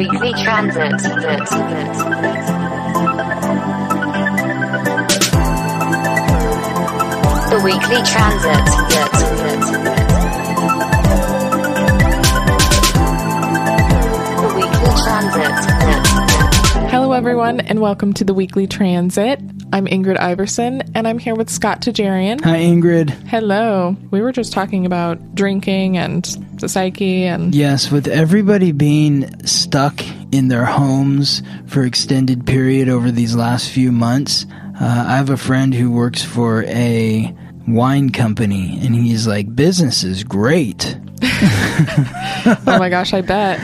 Weekly Transit. The Weekly Transit. The Weekly Transit. Hello, everyone, and welcome to the Weekly Transit. I'm Ingrid Iverson, and I'm here with Scott Tajarian. Hi, Ingrid. Hello. We were just talking about drinking and the psyche, and Yes, with everybody being stuck in their homes for extended period over these last few months, uh, I have a friend who works for a wine company, and he's like, "Business is great oh my gosh, I bet.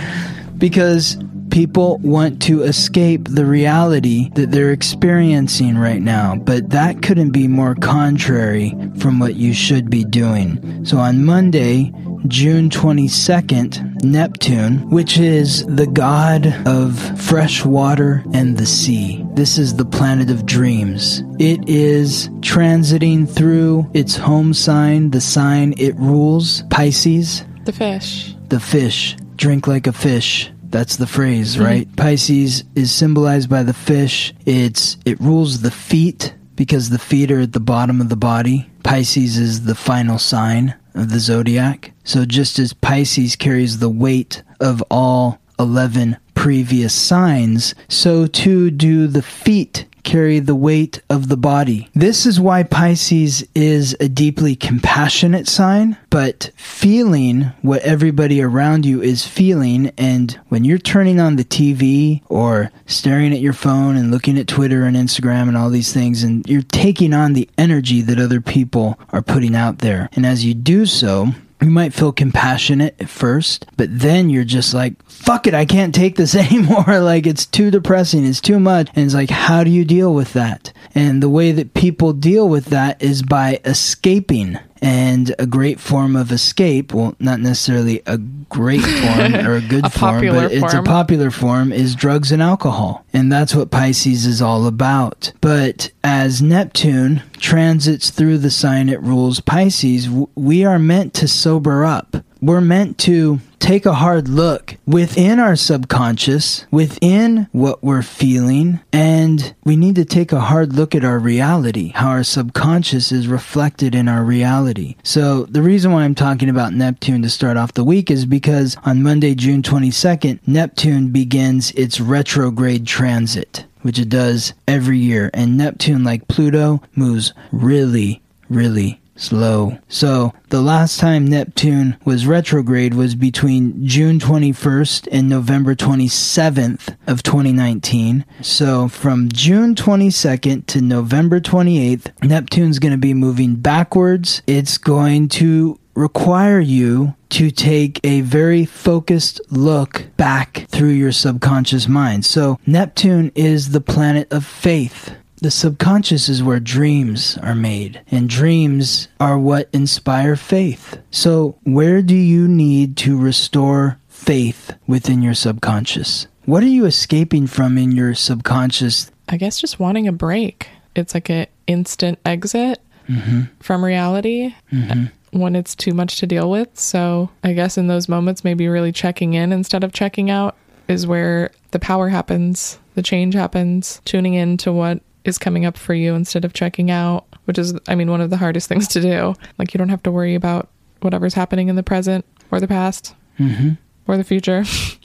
because." People want to escape the reality that they're experiencing right now, but that couldn't be more contrary from what you should be doing. So on Monday, June 22nd, Neptune, which is the god of fresh water and the sea. This is the planet of dreams. It is transiting through its home sign, the sign it rules, Pisces, The fish. the fish. Drink like a fish. That's the phrase, mm-hmm. right? Pisces is symbolized by the fish. It's it rules the feet because the feet are at the bottom of the body. Pisces is the final sign of the zodiac. So just as Pisces carries the weight of all 11 previous signs, so too do the feet carry the weight of the body. This is why Pisces is a deeply compassionate sign, but feeling what everybody around you is feeling, and when you're turning on the TV or staring at your phone and looking at Twitter and Instagram and all these things, and you're taking on the energy that other people are putting out there. And as you do so, you might feel compassionate at first, but then you're just like, fuck it, I can't take this anymore. like, it's too depressing, it's too much. And it's like, how do you deal with that? And the way that people deal with that is by escaping. And a great form of escape, well, not necessarily a great form or a good A form, but it's a popular form, is drugs and alcohol. And that's what Pisces is all about. But as Neptune transits through the sign it rules Pisces, we are meant to sober up. We're meant to take a hard look within our subconscious, within what we're feeling, and we need to take a hard look at our reality, how our subconscious is reflected in our reality. So, the reason why I'm talking about Neptune to start off the week is because on Monday, June 22nd, Neptune begins its retrograde transit, which it does every year. And Neptune, like Pluto, moves really, really slow. So the last time Neptune was retrograde was between June 21st and November 27th of 2019. So from June 22nd to November 28th, Neptune's going to be moving backwards. It's going to require you to take a very focused look back through your subconscious mind. So Neptune is the planet of faith. The subconscious is where dreams are made, and dreams are what inspire faith. So, where do you need to restore faith within your subconscious? What are you escaping from in your subconscious? I guess just wanting a break. It's like an instant exit mm-hmm. from reality mm-hmm. When it's too much to deal with. So I guess in those moments, maybe really checking in instead of checking out is where the power happens, the change happens, tuning in to what is coming up for you instead of checking out, which is, I mean, one of the hardest things to do. Like, you don't have to worry about whatever's happening in the present or the past mm-hmm. or the future.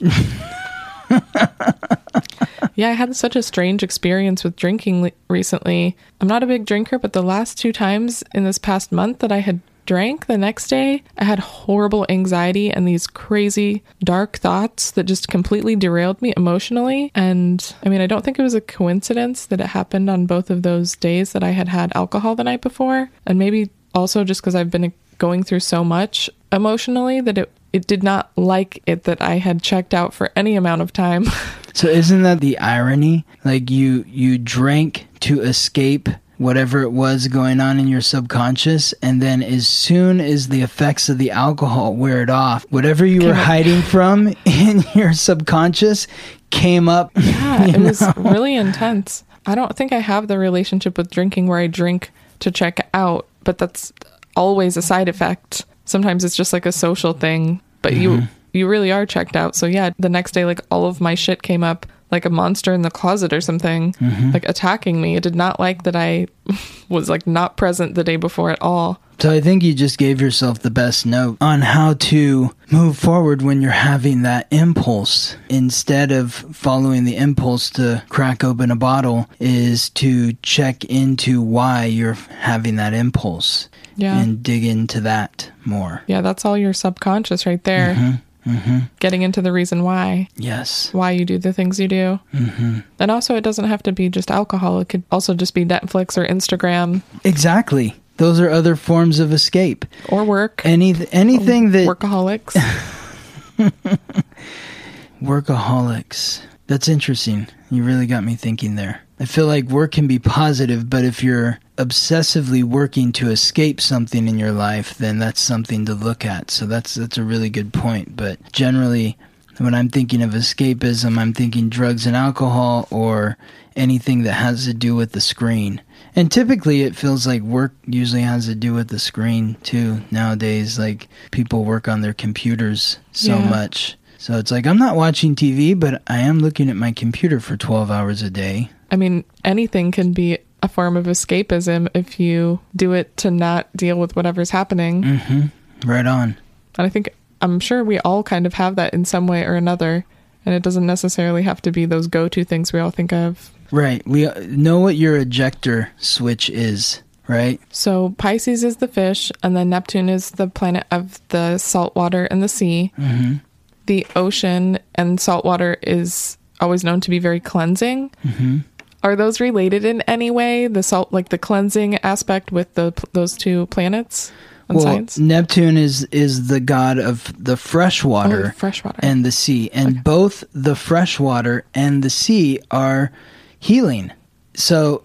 yeah, I had such a strange experience with drinking recently. I'm not a big drinker, but the last two times in this past month that I had drank the next day, I had horrible anxiety and these crazy dark thoughts that just completely derailed me emotionally. And I mean, I don't think it was a coincidence that it happened on both of those days that I had had alcohol the night before. And maybe also just because I've been going through so much emotionally that it it did not like it that I had checked out for any amount of time. So isn't that the irony? Like you you drank to escape whatever it was going on in your subconscious and then as soon as the effects of the alcohol wear it off, whatever you were hiding from in your subconscious came up. Yeah, it was really intense. I don't think I have the relationship with drinking where I drink to check out, but that's always a side effect. Sometimes it's just like a social thing, but Mm-hmm. you you really are checked out. So yeah, the next day like all of my shit came up like a monster in the closet or something, Mm-hmm. like attacking me. It did not like that I was like not present the day before at all. So I think you just gave yourself the best note on how to move forward when you're having that impulse. Instead of following the impulse to crack open a bottle, is to check into why you're having that impulse Yeah. and dig into that more. yeah, that's all your subconscious right there. Mm-hmm. Getting into the reason why. Yes. why you do the things you do. Mm-hmm. And also, it doesn't have to be just alcohol. It could also just be Netflix or Instagram Exactly. Those are other forms of escape. or work. Any anything that Workaholics. Workaholics. That's interesting. You really got me thinking there. I feel like work can be positive, but if you're obsessively working to escape something in your life, then that's something to look at. So that's that's a really good point. But generally, when I'm thinking of escapism, I'm thinking drugs and alcohol or anything that has to do with the screen. And typically it feels like work usually has to do with the screen too nowadays like people work on their computers so Yeah. much. So it's like I'm not watching TV, but I am looking at my computer for 12 hours a day. I mean, anything can be a form of escapism if you do it to not deal with whatever's happening. Mm-hmm. Right on. And I think, I'm sure we all kind of have that in some way or another. And it doesn't necessarily have to be those go to things we all think of. Right. We uh, know what your ejector switch is, right? So Pisces is the fish, and then Neptune is the planet of the salt water and the sea. Mm-hmm. The ocean and salt water is always known to be very cleansing. Mm-hmm. Are those related in any way? The salt, like the cleansing aspect with the those two planets Well, science? Neptune is is the god of the fresh oh, water. Oh, fresh water. and the sea. And both the freshwater and the sea are healing. So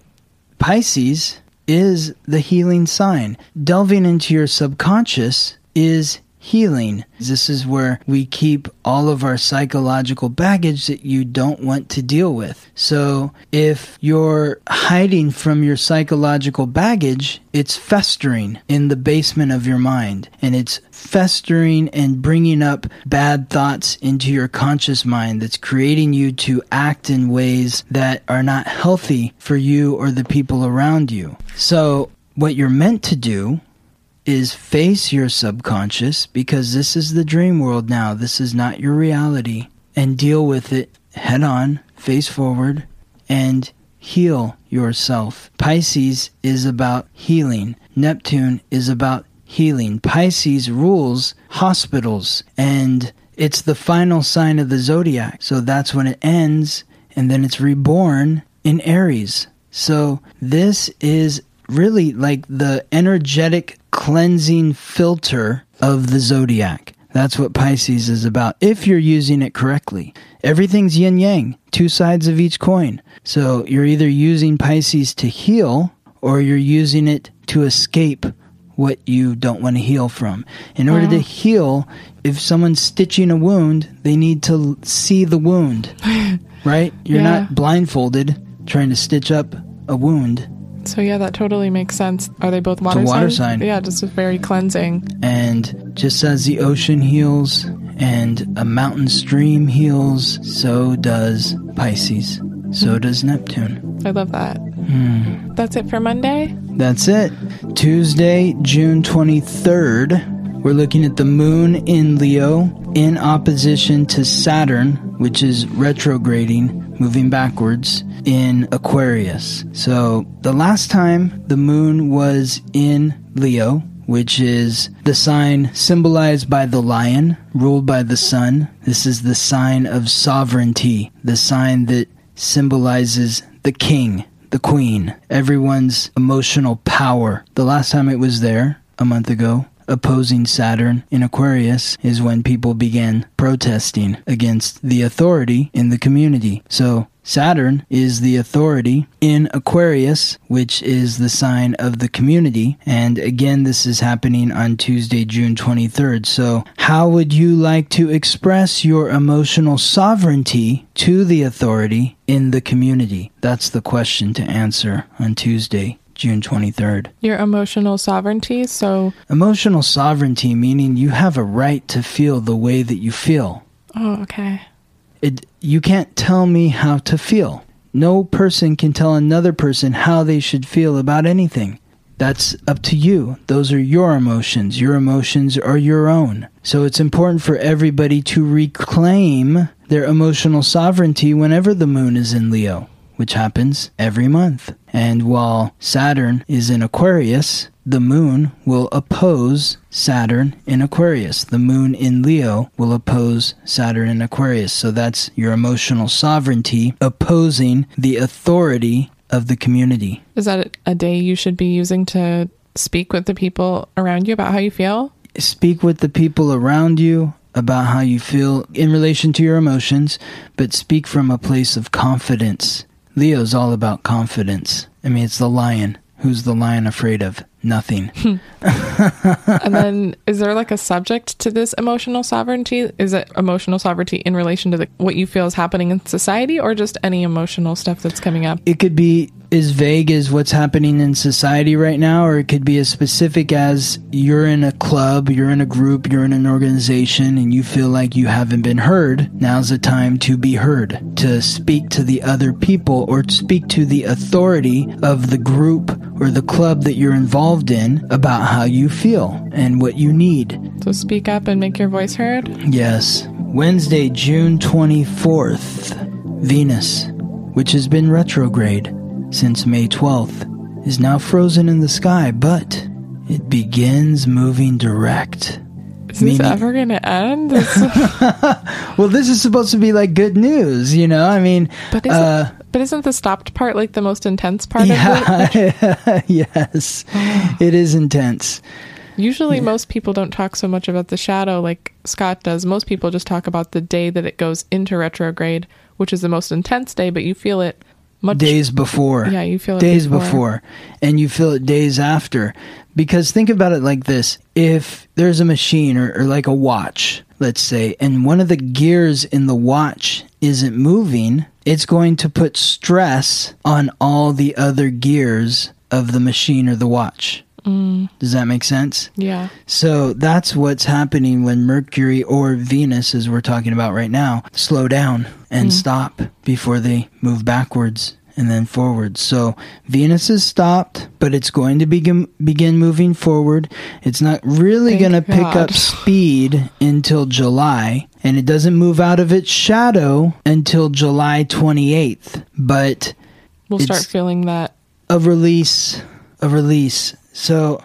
Pisces is the healing sign. Delving into your subconscious is healing. This is where we keep all of our psychological baggage that you don't want to deal with. So if you're hiding from your psychological baggage, it's festering in the basement of your mind and it's festering and bringing up bad thoughts into your conscious mind that's creating you to act in ways that are not healthy for you or the people around you. So what you're meant to do is face your subconscious because this is the dream world now. This is not your reality. And deal with it head on, face forward, and heal yourself. Pisces is about healing, Neptune is about healing. Pisces rules hospitals, and it's the final sign of the zodiac. So that's when it ends, and then it's reborn in Aries. So this is really like the energetic cleansing filter of the zodiac. That's what Pisces is about if you're using it correctly. Everything's yin yang, two sides of each coin. So you're either using Pisces to heal or you're using it to escape what you don't want to heal from. In order to mm-hmm. heal, if someone's stitching a wound, they need to see the wound, right? You're Yeah. not blindfolded trying to stitch up a wound. So yeah, that totally makes sense. Are they both water, water signs? sign. Yeah, just very cleansing. And just as the ocean heals and a mountain stream heals, so does Pisces. So does Neptune. I love that. Hmm. That's it for Monday. That's it. Tuesday, June 23rd, we're looking at the moon in Leo in opposition to Saturn, which is retrograding, moving backwards in Aquarius. So the last time the moon was in Leo, which is the sign symbolized by the lion, ruled by the sun. This is the sign of sovereignty, the sign that symbolizes the king, the queen, everyone's emotional power. The last time it was there, a month ago, opposing Saturn in Aquarius is when people began protesting against the authority in the community. So Saturn is the authority in Aquarius, which is the sign of the community. And again, this is happening on Tuesday, June 23rd. So, how would you like to express your emotional sovereignty to the authority in the community? That's the question to answer on Tuesday. June 23rd. Your emotional sovereignty. So, Emotional sovereignty meaning you have a right to feel the way that you feel. oh, okay. It, you can't tell me how to feel. No person can tell another person how they should feel about anything. That's up to you. Those are your emotions. Your emotions are your own. So it's important for everybody to reclaim their emotional sovereignty whenever the moon is in Leo, which happens every month. And while Saturn is in Aquarius, the moon will oppose Saturn in Aquarius. The moon in Leo will oppose Saturn in Aquarius. So that's your emotional sovereignty opposing the authority of the community. Is that a day you should be using to speak with the people around you about how you feel? Speak with the people around you about how you feel in relation to your emotions, but speak from a place of confidence. Leo's all about confidence. I mean, it's the lion. Who's the lion afraid of? Nothing. and then is there like a subject to this emotional sovereignty? Is it emotional sovereignty in relation to the, what you feel is happening in society or just any emotional stuff that's coming up? It could be as vague as what's happening in society right now, or it could be as specific as you're in a club, you're in a group, you're in an organization, and you feel like you haven't been heard. Now's the time to be heard, to speak to the other people or speak to the authority of the group or the club that you're involved in about how you feel and what you need. So speak up and make your voice heard? Yes. Wednesday, June 24th, Venus, which has been retrograde since May 12th, is now frozen in the sky, but it begins moving direct. Is this ever going to end? Well, this is supposed to be like good news, you know? I mean, but, isn't, uh, but isn't the stopped part like the most intense part of it? yeah, yes, it is intense. Usually, most people don't talk so much about the shadow like Scott does. Most people just talk about the day that it goes into retrograde, which is the most intense day, but you feel it much. days before. Yeah, you feel it days before. before. and you feel it days after. Because think about it like this: if there's a machine or, or like a watch, let's say, and one of the gears in the watch isn't moving, it's going to put stress on all the other gears of the machine or the watch. Mm. Does that make sense? Yeah. So that's what's happening when Mercury or Venus, as we're talking about right now, slow down and stop before they move backwards and then forwards. So Venus is stopped, but it's going to begin begin moving forward. It's not really going to pick up speed until July, and it doesn't move out of its shadow until July 28th. But We'll start feeling that. a release a release so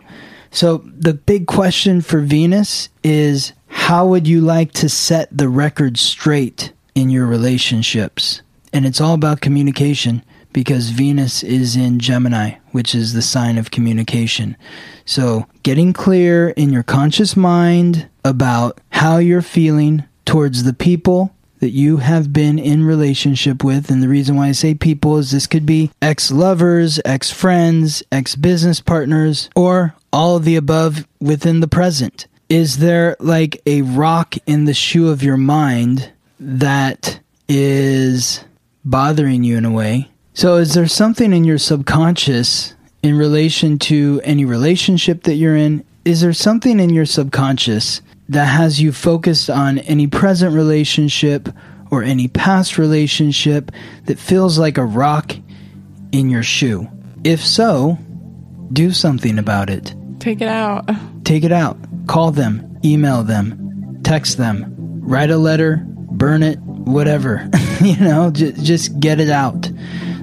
so the big question for venus is how would you like to set the record straight in your relationships? And it's all about communication because venus is in gemini which is the sign of communication. So getting clear in your conscious mind about how you're feeling towards the people that you have been in relationship with and the reason why I say people is this could be ex-lovers, ex-friends, ex-business partners or all of the above within the present. Is there like a rock in the shoe of your mind that is bothering you in a way? So is there something in your subconscious in relation to any relationship that you're in? Is there something in your subconscious that has you focused on any present relationship or any past relationship that feels like a rock in your shoe? If so, do something about it. Take it out. Take it out. Call them, email them, text them, write a letter, burn it, whatever. you know, j- just get it out.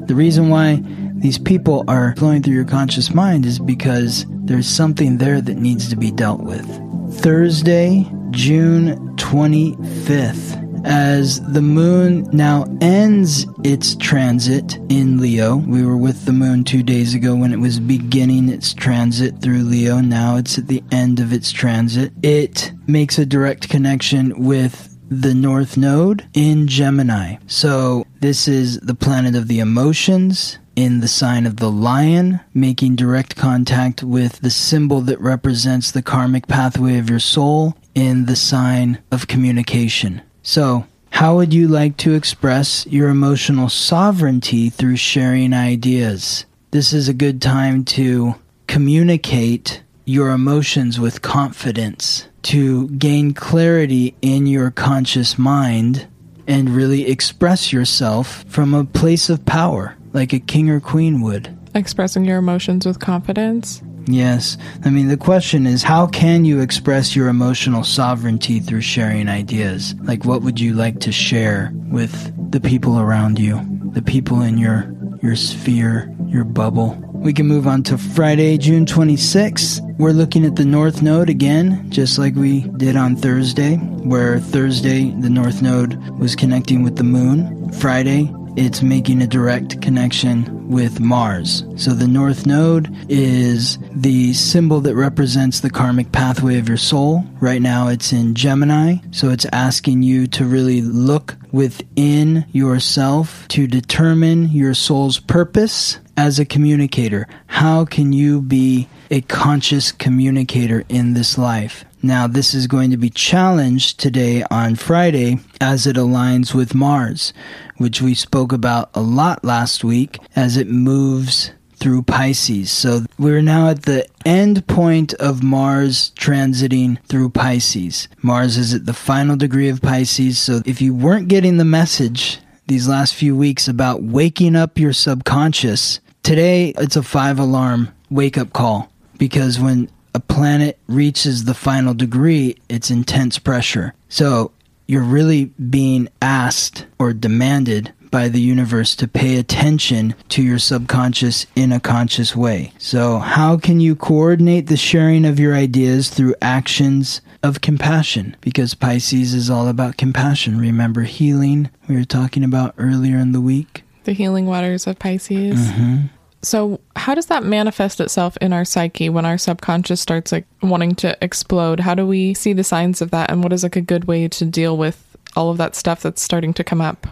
The reason why these people are flowing through your conscious mind is because there's something there that needs to be dealt with. Thursday, June 25th. as the moon now ends its transit in Leo. We were with the moon two days ago when it was beginning its transit through Leo. Now it's at the end of its transit. It makes a direct connection with the North Node in Gemini. So this is the planet of the emotions in the sign of the lion, making direct contact with the symbol that represents the karmic pathway of your soul in the sign of communication. So, how would you like to express your emotional sovereignty through sharing ideas? This is a good time to communicate your emotions with confidence, to gain clarity in your conscious mind, and really express yourself from a place of power, like a king or queen would. Expressing your emotions with confidence. Yes. I mean, the question is how can you express your emotional sovereignty through sharing ideas? Like, what would you like to share with the people around you, the people in your, your sphere, your bubble? We can move on to Friday, June 26th. We're looking at the North Node again, just like we did on Thursday, where Thursday the North Node was connecting with the Moon. Friday, it's making a direct connection with Mars. So the North Node is the symbol that represents the karmic pathway of your soul. Right now it's in Gemini, so it's asking you to really look within yourself to determine your soul's purpose as a communicator. How can you be a conscious communicator in this life? Now, this is going to be challenged today on Friday as it aligns with Mars, which we spoke about a lot last week as it moves through Pisces. So we're now at the end point of Mars transiting through Pisces. Mars is at the final degree of Pisces. So if you weren't getting the message these last few weeks about waking up your subconscious, today it's a five alarm wake up call because when a planet reaches the final degree, it's intense pressure. So you're really being asked or demanded by the universe to pay attention to your subconscious in a conscious way. So, how can you coordinate the sharing of your ideas through actions of compassion? Because Pisces is all about compassion. Remember healing we were talking about earlier in the week? The healing waters of Pisces. Mm-hmm. So, how does that manifest itself in our psyche when our subconscious starts like wanting to explode? How do we see the signs of that and what is like a good way to deal with all of that stuff that's starting to come up?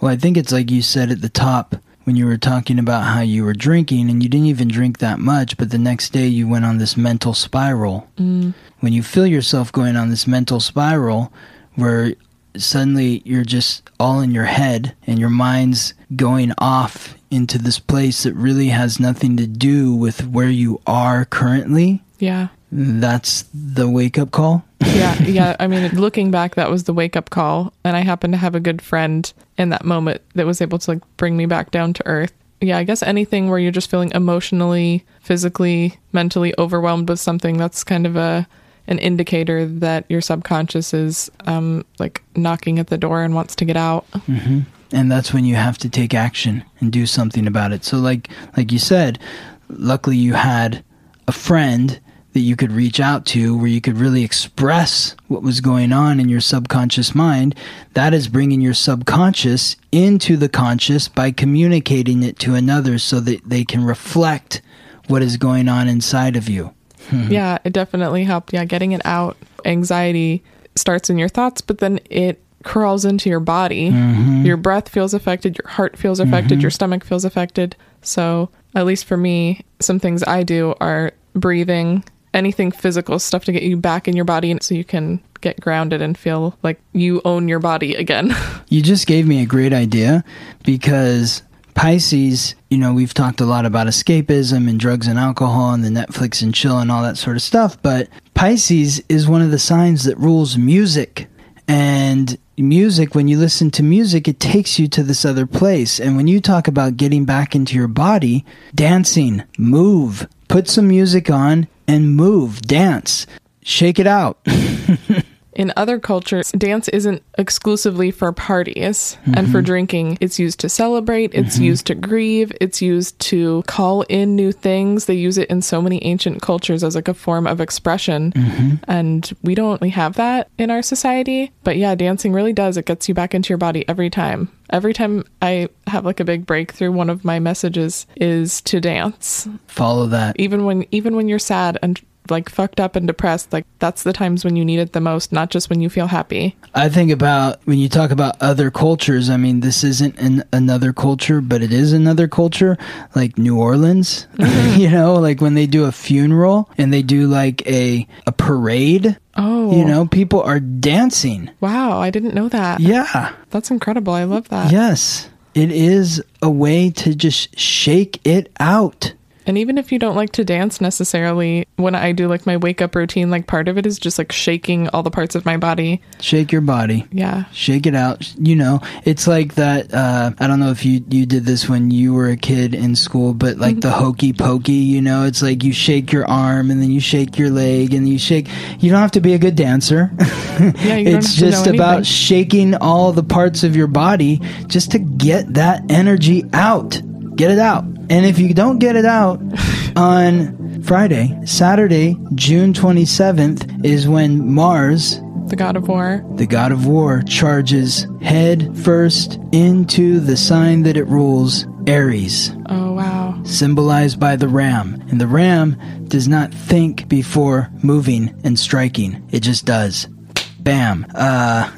Well, I think it's like you said at the top when you were talking about how you were drinking and you didn't even drink that much, but the next day you went on this mental spiral. Mm. When you feel yourself going on this mental spiral where suddenly you're just all in your head and your mind's going off into this place that really has nothing to do with where you are currently, Yeah. that's the wake up call. Yeah. Yeah. I mean, looking back, that was the wake up call. And I happened to have a good friend in that moment that was able to like bring me back down to earth. Yeah. I guess anything where you're just feeling emotionally, physically, mentally overwhelmed with something, that's kind of a, an indicator that your subconscious is um, like knocking at the door and wants to get out. hmm And that's when you have to take action and do something about it. So, like like you said, luckily you had a friend that you could reach out to where you could really express what was going on in your subconscious mind. That is bringing your subconscious into the conscious by communicating it to another so that they can reflect what is going on inside of you. Mm-hmm. Yeah, it definitely helped. Yeah, getting it out. Anxiety starts in your thoughts, but then it crawls into your body. Mm-hmm. Your breath feels affected, your heart feels affected, mm-hmm. your stomach feels affected. So, at least for me, some things I do are breathing, anything physical stuff to get you back in your body so you can get grounded and feel like you own your body again. You just gave me a great idea because Pisces, you know, we've talked a lot about escapism and drugs and alcohol and the Netflix and chill and all that sort of stuff, but Pisces is one of the signs that rules music. And music, when you listen to music, it takes you to this other place. And when you talk about getting back into your body, dancing, move, put some music on and move, dance, shake it out. in other cultures, dance isn't exclusively for parties and for mm-hmm. drinking. It's used to celebrate, it's mm-hmm. used to grieve, it's used to call in new things. They use it in so many ancient cultures as like a form of expression. Mm-hmm. And we don't really have that in our society. But yeah, dancing really does. It gets you back into your body every time. Every time I have like a big breakthrough, one of my messages is to dance. Follow that. Even when even when you're sad and like fucked up and depressed, like that's the times when you need it the most, not just when you feel happy. I think about when you talk about other cultures. I mean, this isn't an, another culture, but it is another culture, like New Orleans. Mm-hmm. you know, like when they do a funeral and they do like a a parade. Oh. You know, people are dancing. Wow, I didn't know that. Yeah. That's incredible. I love that. Yes. It is a way to just shake it out. And even if you don't like to dance necessarily, when I do like my wake up routine, like part of it is just like shaking all the parts of my body. Shake your body. Yeah. Shake it out. You know, it's like that. Uh, I don't know if you you did this when you were a kid in school, but like the hokey pokey. You know, it's like you shake your arm and then you shake your leg and you shake. You don't have to be a good dancer. Yeah, you don't it's have to know just about shaking all the parts of your body just to get that energy out. Get it out. And if you don't get it out on Friday, Saturday, June 27th is when Mars The God of War. the god of war charges head first into the sign that it rules, Aries, Oh, wow. symbolized by the ram. And the ram does not think before moving and striking, it just does. Bam. Uh,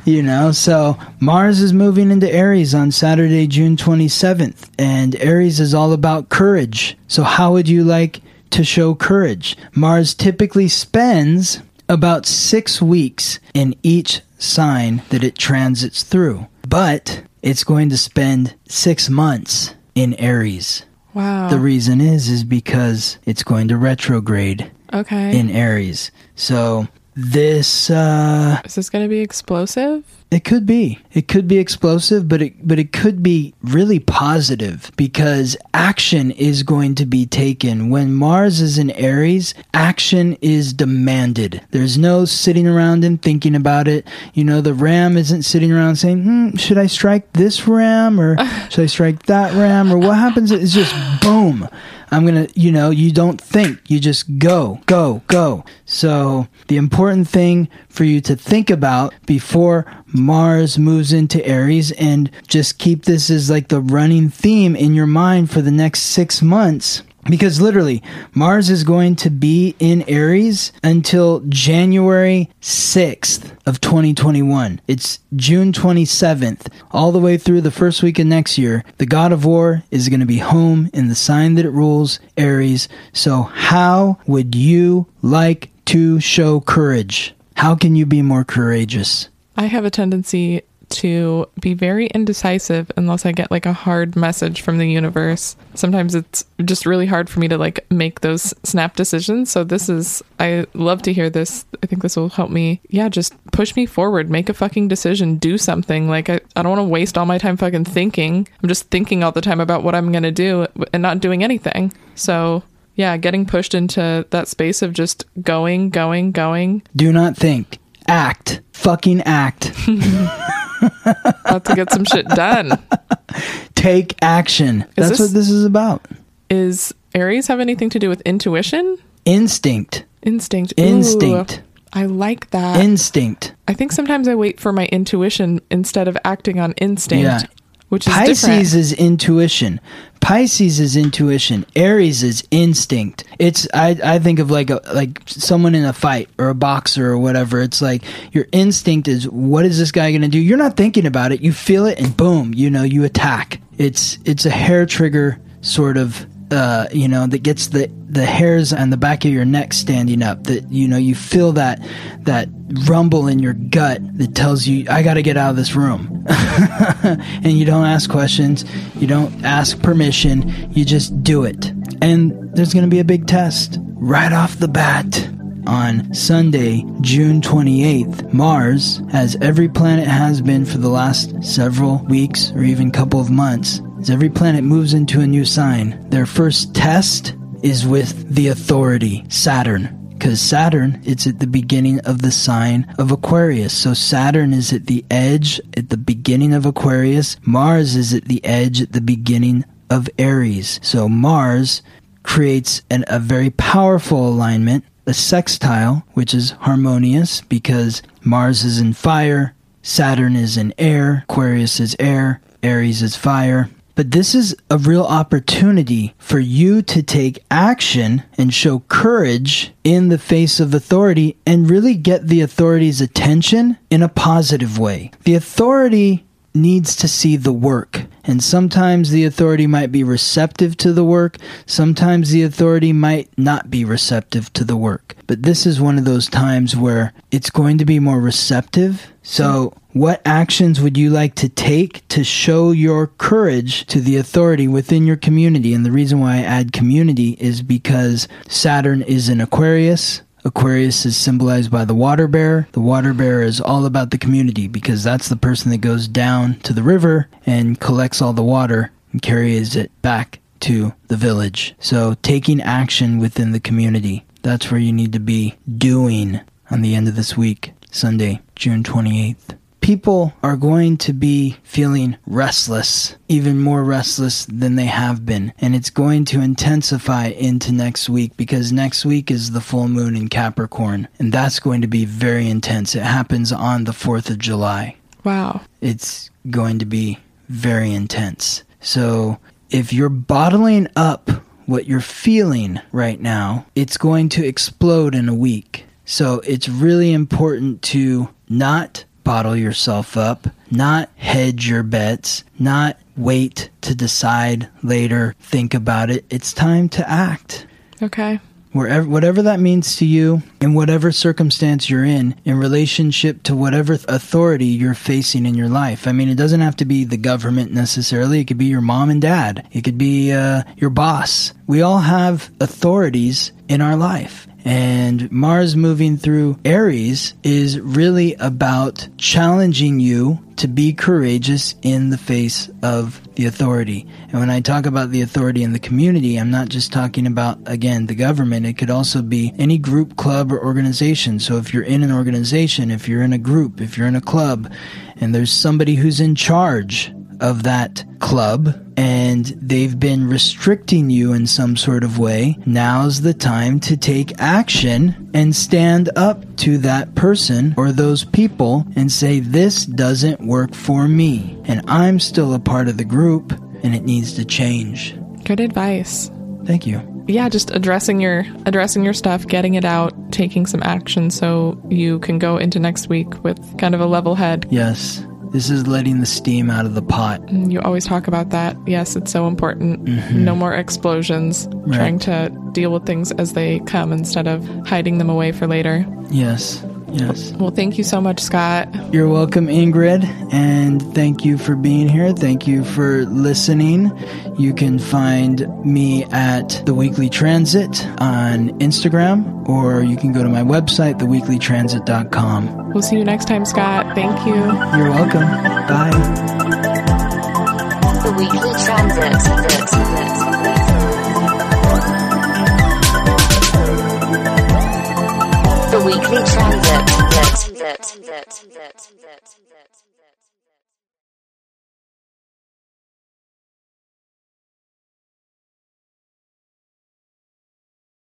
you know, so Mars is moving into Aries on Saturday, June 27th. And Aries is all about courage. So, how would you like to show courage? Mars typically spends about six weeks in each sign that it transits through, but it's going to spend six months in Aries. Wow. The reason is is because it's going to retrograde okay. in Aries. So this uh is this going to be explosive? it could be. It could be explosive, but it but it could be really positive because action is going to be taken. When Mars is in Aries, action is demanded. There's no sitting around and thinking about it. You know, the ram isn't sitting around saying, hmm, should I strike this ram or should I strike that ram or what happens? It's just boom. I'm gonna, you know, you don't think, you just go, go, go. So, the important thing for you to think about before Mars moves into Aries, and just keep this as like the running theme in your mind for the next six months. Because literally, Mars is going to be in Aries until January 6th of 2021. It's June 27th, all the way through the first week of next year. The God of War is going to be home in the sign that it rules, Aries. So, how would you like to show courage? How can you be more courageous? I have a tendency to be very indecisive unless I get like a hard message from the universe. Sometimes it's just really hard for me to like make those snap decisions. So this is I love to hear this. I think this will help me. Yeah, just push me forward, make a fucking decision, do something. Like I, I don't want to waste all my time fucking thinking. I'm just thinking all the time about what I'm going to do and not doing anything. So yeah, getting pushed into that space of just going, going, going. Do not think. Act. Fucking act. About to get some shit done. Take action. That's this- what this is about. Is Aries have anything to do with intuition? Instinct. Instinct. Ooh, Instinct. I like that. Instinct. I think sometimes I wait for my intuition instead of acting on instinct, Yeah. Which is Pisces different. is intuition. Pisces is intuition. Aries is instinct. It's I, I think of like a like someone in a fight or a boxer or whatever. It's like your instinct is what is this guy gonna do? You're not thinking about it. You feel it and boom, you know, you attack. It's it's a hair trigger sort of uh, you know, that gets the the hairs on the back of your neck standing up. That you know, you feel that that rumble in your gut that tells you, "I got to get out of this room." and you don't ask questions, you don't ask permission, you just do it. And there's going to be a big test right off the bat. On Sunday, June 28th, Mars, as every planet has been for the last several weeks or even couple of months, as every planet moves into a new sign, their first test is with the authority, Saturn because Saturn, it's at the beginning of the sign of Aquarius. So Saturn is at the edge at the beginning of Aquarius. Mars is at the edge at the beginning of Aries. So Mars creates an, a very powerful alignment, a sextile, which is harmonious because Mars is in fire, Saturn is in air, Aquarius is air, Aries is fire. But this is a real opportunity for you to take action and show courage in the face of authority and really get the authority's attention in a positive way. The authority needs to see the work. And sometimes the authority might be receptive to the work, sometimes the authority might not be receptive to the work. But this is one of those times where it's going to be more receptive. So, what actions would you like to take to show your courage to the authority within your community? And the reason why I add community is because Saturn is in Aquarius. Aquarius is symbolized by the water bearer. The water bearer is all about the community because that's the person that goes down to the river and collects all the water and carries it back to the village. So taking action within the community. That's where you need to be doing on the end of this week, Sunday, June 28th people are going to be feeling restless, even more restless than they have been. And it's going to intensify into next week because next week is the full moon in Capricorn. And that's going to be very intense. It happens on the 4th of July. Wow. It's going to be very intense. So if you're bottling up what you're feeling right now, it's going to explode in a week. So it's really important to not bottle yourself up, not hedge your bets, not wait to decide later, think about it. It's time to act. Okay. Wherever, whatever that means to you, in whatever circumstance you're in, in relationship to whatever authority you're facing in your life. I mean, it doesn't have to be the government necessarily. It could be your mom and dad. It could be uh, your boss. We all have authorities in our life. And Mars moving through Aries is really about challenging you to be courageous in the face of the authority. And when I talk about the authority in the community, I'm not just talking about, again, the government. It could also be any group, club, or organization. So if you're in an organization, if you're in a group, if you're in a club, and there's somebody who's in charge of that club and they've been restricting you in some sort of way, now's the time to take action and stand up to that person or those people and say, This doesn't work for me. And I'm still a part of the group and it needs to change. Good advice. Thank you. Yeah, just addressing your addressing your stuff, getting it out, taking some action so you can go into next week with kind of a level head. Yes. This is letting the steam out of the pot. You always talk about that. Yes, it's so important. Mm-hmm. No more explosions. Right. Trying to deal with things as they come instead of hiding them away for later. Yes. Yes. Well, thank you so much, Scott. You're welcome, Ingrid, and thank you for being here. Thank you for listening. You can find me at The Weekly Transit on Instagram, or you can go to my website, theweeklytransit.com. We'll see you next time, Scott. Thank you. You're welcome. Bye. The Weekly Transit. Weekly Transit.